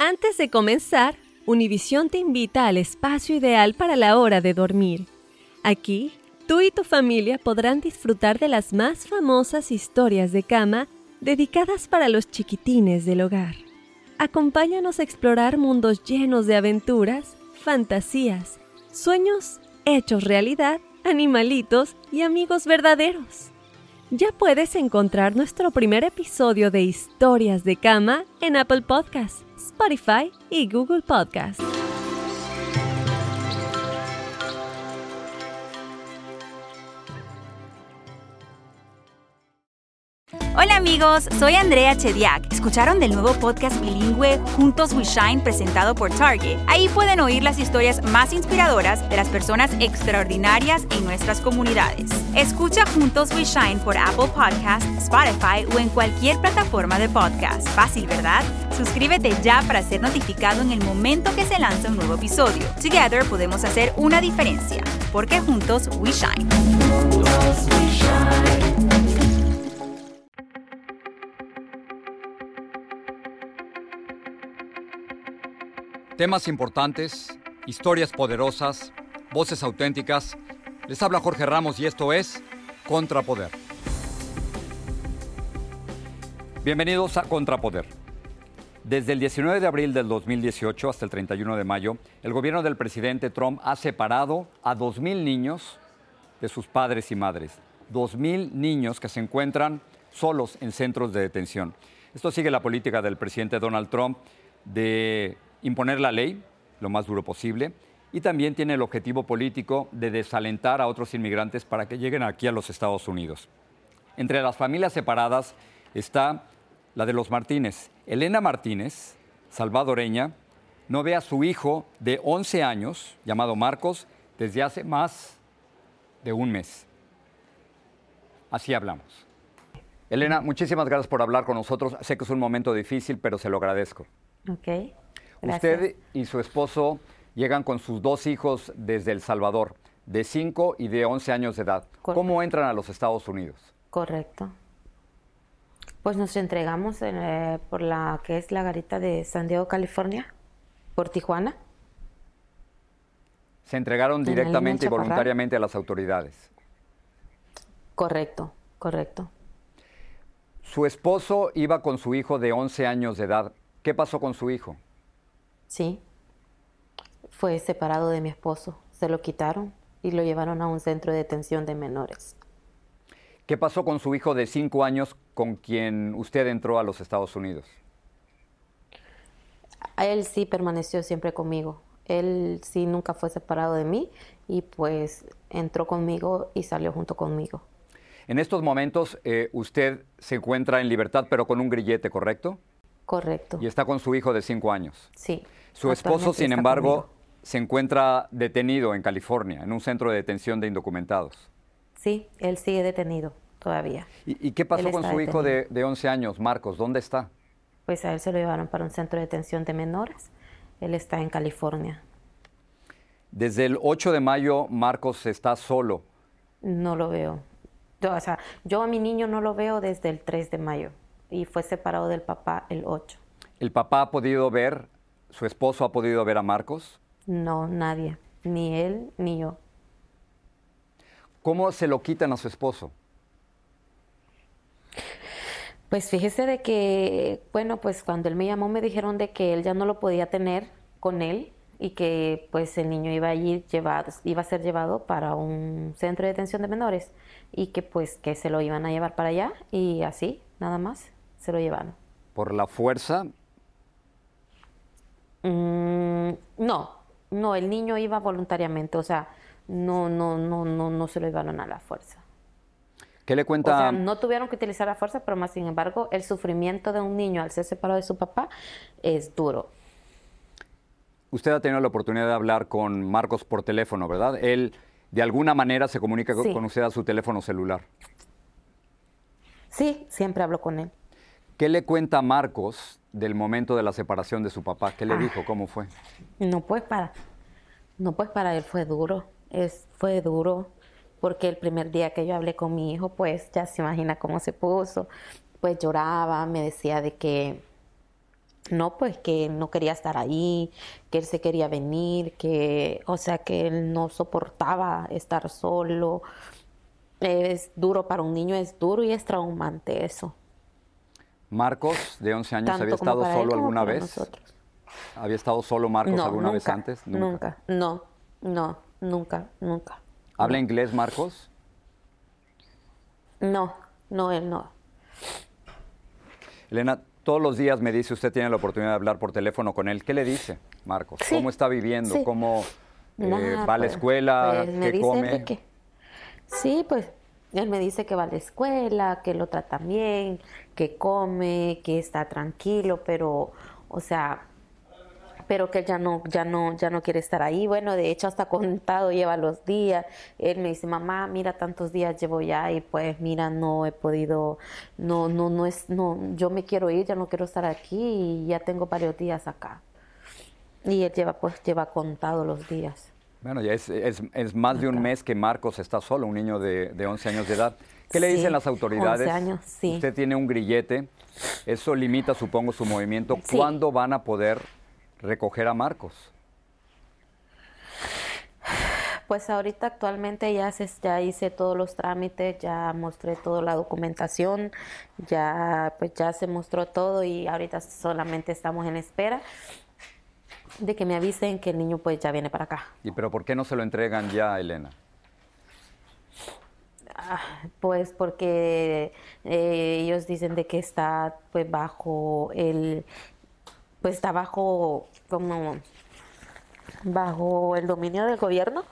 Antes de comenzar, Univisión te invita al espacio ideal para la hora de dormir. Aquí, tú y tu familia podrán disfrutar de las más famosas historias de cama dedicadas para los chiquitines del hogar. Acompáñanos a explorar mundos llenos de aventuras, fantasías, sueños hechos realidad, animalitos y amigos verdaderos. Ya puedes encontrar nuestro primer episodio de Historias de Cama en Apple Podcasts, Spotify y Google Podcasts. Amigos, soy Andrea Chediak. ¿Escucharon del nuevo podcast bilingüe Juntos We Shine presentado por Target? Ahí pueden oír las historias más inspiradoras de las personas extraordinarias en nuestras comunidades. Escucha Juntos We Shine por Apple Podcasts, Spotify o en cualquier plataforma de podcast. Fácil, ¿verdad? Suscríbete ya para ser notificado en el momento que se lanza un nuevo episodio. Together podemos hacer una diferencia, porque juntos we shine. Temas importantes, historias poderosas, voces auténticas. Les habla Jorge Ramos y esto es Contrapoder. Bienvenidos a Contrapoder. Desde el 19 de abril del 2018 hasta el 31 de mayo, el gobierno del presidente Trump ha separado a 2.000 niños de sus padres y madres. 2.000 niños que se encuentran solos en centros de detención. Esto sigue la política del presidente Donald Trump de imponer la ley lo más duro posible y también tiene el objetivo político de desalentar a otros inmigrantes para que lleguen aquí a los Estados Unidos. Entre las familias separadas está la de los Martínez. Elena Martínez, salvadoreña, no ve a su hijo de 11 años, llamado Marcos, desde hace más de un mes. Así hablamos. Elena, muchísimas gracias por hablar con nosotros. Sé que es un momento difícil, pero se lo agradezco. Ok. Usted y su esposo llegan con sus dos hijos desde El Salvador, de 5 y de 11 años de edad. ¿Cómo entran a los Estados Unidos? Correcto. Pues nos entregamos eh, por la que es la garita de San Diego, California, por Tijuana. Se entregaron directamente y voluntariamente a las autoridades. Correcto, correcto. Su esposo iba con su hijo de 11 años de edad. ¿Qué pasó con su hijo? Sí, fue separado de mi esposo. Se lo quitaron y lo llevaron a un centro de detención de menores. ¿Qué pasó con su hijo de cinco años con quien usted entró a los Estados Unidos? Él sí permaneció siempre conmigo. Él sí nunca fue separado de mí y pues entró conmigo y salió junto conmigo. En estos momentos eh, usted se encuentra en libertad pero con un grillete, ¿correcto? Correcto. Y está con su hijo de cinco años. Sí. Su esposo, sin embargo, se encuentra detenido en California, en un centro de detención de indocumentados. Sí, él sigue detenido todavía. ¿Y, qué pasó con su hijo de, de 11 años, Marcos? ¿Dónde está? Pues a él se lo llevaron para un centro de detención de menores. Él está en California. Desde el 8 de mayo, Marcos está solo. No lo veo. Yo, o sea, yo a mi niño no lo veo desde el 3 de mayo y fue separado del papá el 8. ¿El papá ha podido ver, su esposo ha podido ver a Marcos? No, nadie, ni él ni yo. ¿Cómo se lo quitan a su esposo? Pues fíjese de que, bueno, pues cuando él me llamó me dijeron de que él ya no lo podía tener con él y que pues el niño iba a ir llevado, iba a ser llevado para un centro de detención de menores y que pues que se lo iban a llevar para allá y así, nada más se lo llevaron. ¿Por la fuerza? Mm, no, no, el niño iba voluntariamente, o sea, no, no, no, no, no se lo llevaron a la fuerza. ¿Qué le cuenta? O sea, no tuvieron que utilizar la fuerza, pero más sin embargo, el sufrimiento de un niño al ser separado de su papá es duro. Usted ha tenido la oportunidad de hablar con Marcos por teléfono, ¿verdad? Él de alguna manera se comunica con usted a su teléfono celular. Sí, siempre hablo con él. ¿Qué le cuenta Marcos del momento de la separación de su papá? ¿Qué le ah. dijo? ¿Cómo fue? No, pues para, no, pues para él fue duro. Es, fue duro porque el primer día que yo hablé con mi hijo, pues ya se imagina cómo se puso. Pues lloraba, me decía de que, no, pues que no quería estar ahí, que él se quería venir, que, o sea, que él no soportaba estar solo. Es duro para un niño, es duro y es traumante eso. Marcos, de 11 años, ¿había estado solo alguna vez? ¿Había estado solo Marcos alguna vez antes? Nunca. no, no, nunca, nunca. ¿Habla inglés Marcos? No, no, él no. Elena, todos los días me dice, usted tiene la oportunidad de hablar por teléfono con él. ¿Qué le dice, Marcos? ¿Cómo está viviendo? ¿Cómo eh, va a la pues, escuela? Pues, ¿Qué come? sí, pues él me dice que va a la escuela, que lo tratan bien, que come, que está tranquilo, pero, o sea, pero que ya no, ya no, ya no quiere estar ahí. Bueno, de hecho hasta contado lleva los días. Él me dice, mamá, mira tantos días llevo ya y pues mira, no he podido, no, no, no es, no, yo me quiero ir, ya no quiero estar aquí y ya tengo varios días acá. Y él lleva, pues, lleva contado los días. Bueno, ya es, es, más de un mes que Marcos está solo, un niño de, de 11 años de edad. ¿Qué le dicen las autoridades? 11 años, sí. Usted tiene un grillete, eso limita, supongo, su movimiento. ¿Cuándo van a poder recoger a Marcos? Pues ahorita actualmente ya, se, ya hice todos los trámites, ya mostré toda la documentación, ya pues ya se mostró todo y ahorita solamente estamos en espera de que me avisen que el niño pues ya viene para acá. ¿Y pero por qué no se lo entregan ya, Elena? Ah, pues porque eh, ellos dicen de que está pues bajo el pues está bajo como bajo el dominio del gobierno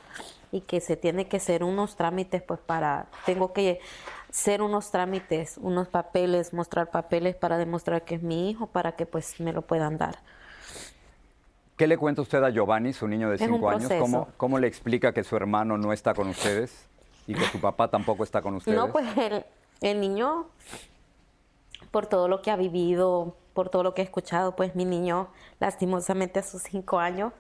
y que se tiene que hacer unos trámites pues para tengo que hacer unos trámites, unos papeles, mostrar papeles para demostrar que es mi hijo para que pues me lo puedan dar. ¿Qué le cuenta usted a Giovanni, su niño de cinco años? ¿Cómo, ¿Cómo le explica que su hermano no está con ustedes y que su papá tampoco está con ustedes? No, pues el, el niño, por todo lo que ha vivido, por todo lo que he escuchado, pues mi niño, lastimosamente a sus cinco años,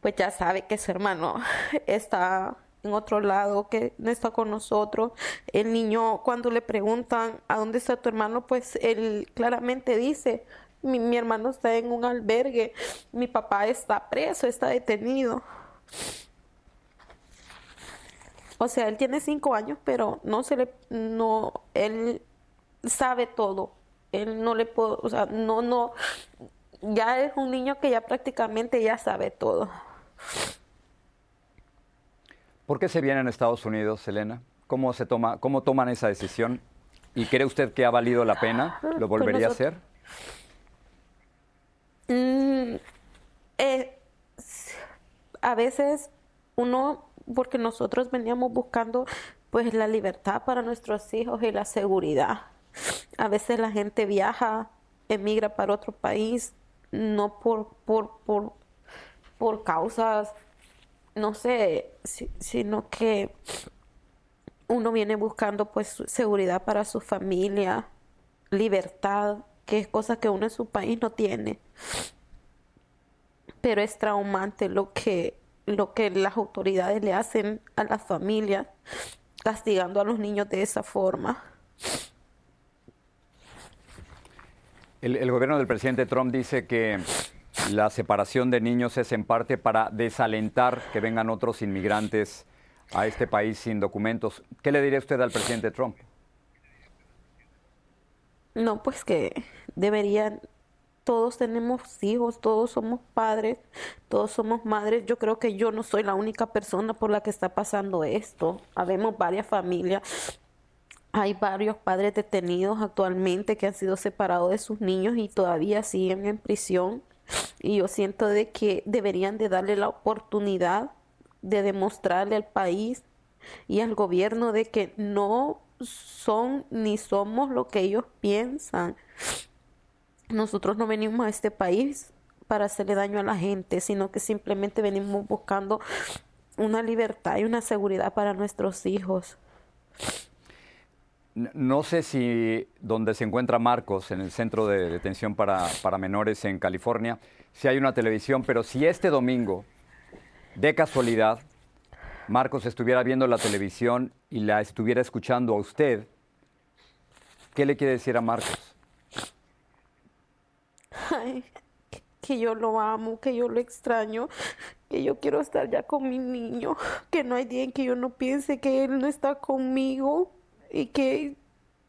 pues ya sabe que su hermano está en otro lado, que no está con nosotros. El niño, cuando le preguntan a dónde está tu hermano, pues él claramente dice, mi, mi hermano está en un albergue, mi papá está preso, está detenido. O sea, él tiene cinco años, pero no se le, no, él sabe todo él no le puedo, o sea, no, no, ya es un niño que ya prácticamente ya sabe todo. ¿Por qué se vienen a Estados Unidos, Elena? ¿Cómo se toma, cómo toman esa decisión? ¿Y cree usted que ha valido la pena? ¿Lo pues volvería a hacer? Mm, eh, a veces uno, porque nosotros veníamos buscando pues la libertad para nuestros hijos y la seguridad. A veces la gente viaja, emigra para otro país, no por, por, por, por causas, no sé, sino que uno viene buscando pues seguridad para su familia, libertad, que es cosa que uno en su país no tiene. Pero es traumante lo que, lo que las autoridades le hacen a las familias, castigando a los niños de esa forma. El, gobierno del presidente Trump dice que la separación de niños es en parte para desalentar que vengan otros inmigrantes a este país sin documentos. ¿Qué le diría usted al presidente Trump? No, pues que deberían, todos tenemos hijos, todos somos padres, todos somos madres. Yo creo que yo no soy la única persona por la que está pasando esto. Habemos varias familias hay varios padres detenidos actualmente que han sido separados de sus niños y todavía siguen en prisión. Y yo siento de que deberían de darle la oportunidad de demostrarle al país y al gobierno de que no son ni somos lo que ellos piensan. Nosotros no venimos a este país para hacerle daño a la gente, sino que simplemente venimos buscando una libertad y una seguridad para nuestros hijos. No sé si donde se encuentra Marcos, en el centro de detención para, menores en California, si hay una televisión, pero si este domingo, de casualidad, Marcos estuviera viendo la televisión y la estuviera escuchando a usted, ¿qué le quiere decir a Marcos? Que yo lo amo, que yo lo extraño, que yo quiero estar ya con mi niño, que no hay día en que yo no piense que él no está conmigo y que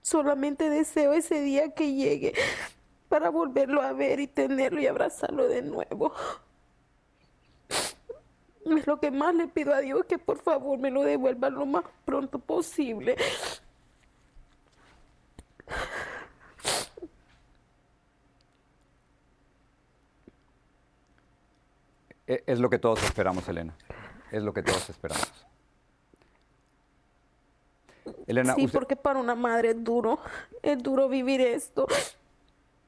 solamente deseo ese día que llegue para volverlo a ver y tenerlo y abrazarlo de nuevo. Es lo que más le pido a Dios que por favor me lo devuelva lo más pronto posible. Es lo que todos esperamos, Elena. Es lo que todos esperamos. Elena, sí, porque para una madre es duro, es duro vivir esto.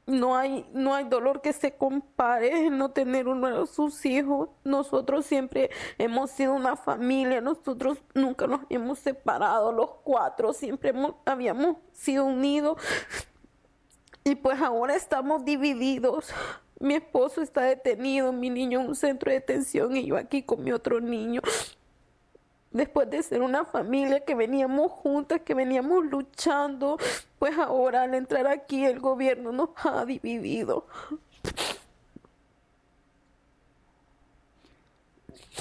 No hay, no hay dolor que se compare en no tener uno de sus hijos. Nosotros siempre hemos sido una familia, nosotros nunca nos hemos separado, los cuatro siempre habíamos sido unidos. Y pues ahora estamos divididos. Mi esposo está detenido, mi niño en un centro de detención y yo aquí con mi otro niño. Después de ser una familia que veníamos juntas, que veníamos luchando, pues ahora al entrar aquí el gobierno nos ha dividido.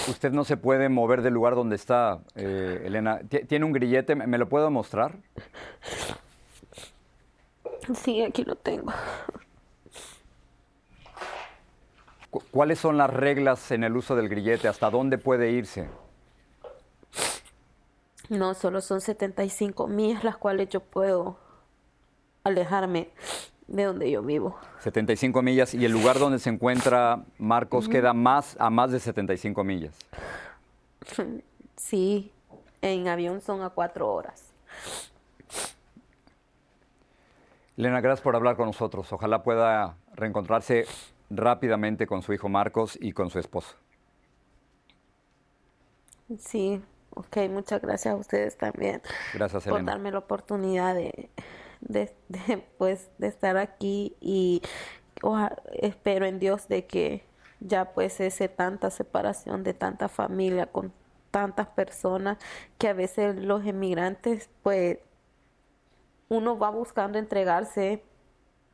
Usted no se puede mover del lugar donde está, eh, Elena. ¿Tiene un grillete? ¿Me lo puedo mostrar? Sí, aquí lo tengo. ¿Cuáles son las reglas en el uso del grillete? ¿Hasta dónde puede irse? No, solo son 75 millas las cuales yo puedo alejarme de donde yo vivo. 75 millas y el lugar donde se encuentra Marcos queda más a más de 75 millas. Sí, en avión son a cuatro horas. Elena, gracias por hablar con nosotros. Ojalá pueda reencontrarse rápidamente con su hijo Marcos y con su esposo. Sí, ok, muchas gracias a ustedes también. Gracias, Por darme la oportunidad de, de, pues, de estar aquí y espero en Dios de que ya pues ese tanta separación de tanta familia con tantas personas que a veces los emigrantes pues uno va buscando entregarse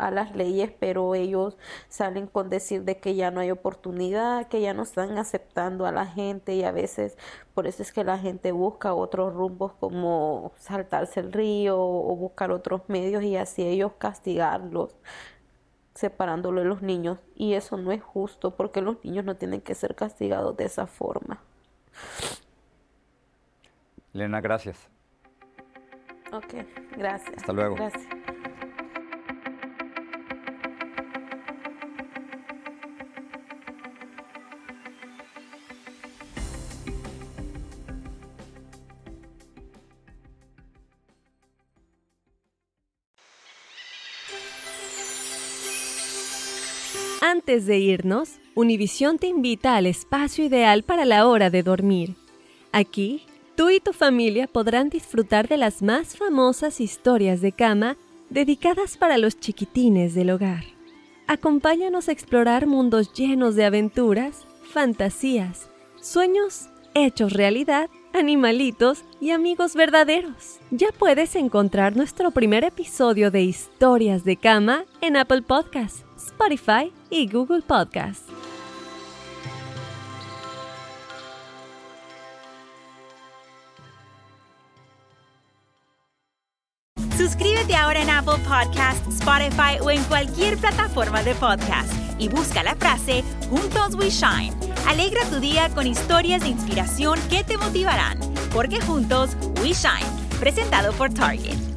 a las leyes, pero ellos salen con decir de que ya no hay oportunidad, que ya no están aceptando a la gente y a veces por eso es que la gente busca otros rumbos como saltarse el río o buscar otros medios y así ellos castigarlos separándolo de los niños y eso no es justo porque los niños no tienen que ser castigados de esa forma. Elena, gracias. Ok, gracias. Hasta luego. Gracias. Antes de irnos, Univisión te invita al espacio ideal para la hora de dormir. Aquí, tú y tu familia podrán disfrutar de las más famosas historias de cama dedicadas para los chiquitines del hogar. Acompáñanos a explorar mundos llenos de aventuras, fantasías, sueños hechos realidad, animalitos y amigos verdaderos. Ya puedes encontrar nuestro primer episodio de Historias de Cama en Apple Podcasts, Spotify y Google Podcasts. Suscríbete ahora en Apple Podcasts, Spotify o en cualquier plataforma de podcast y busca la frase Juntos We Shine. Alegra tu día con historias de inspiración que te motivarán, porque juntos We Shine, presentado por Target.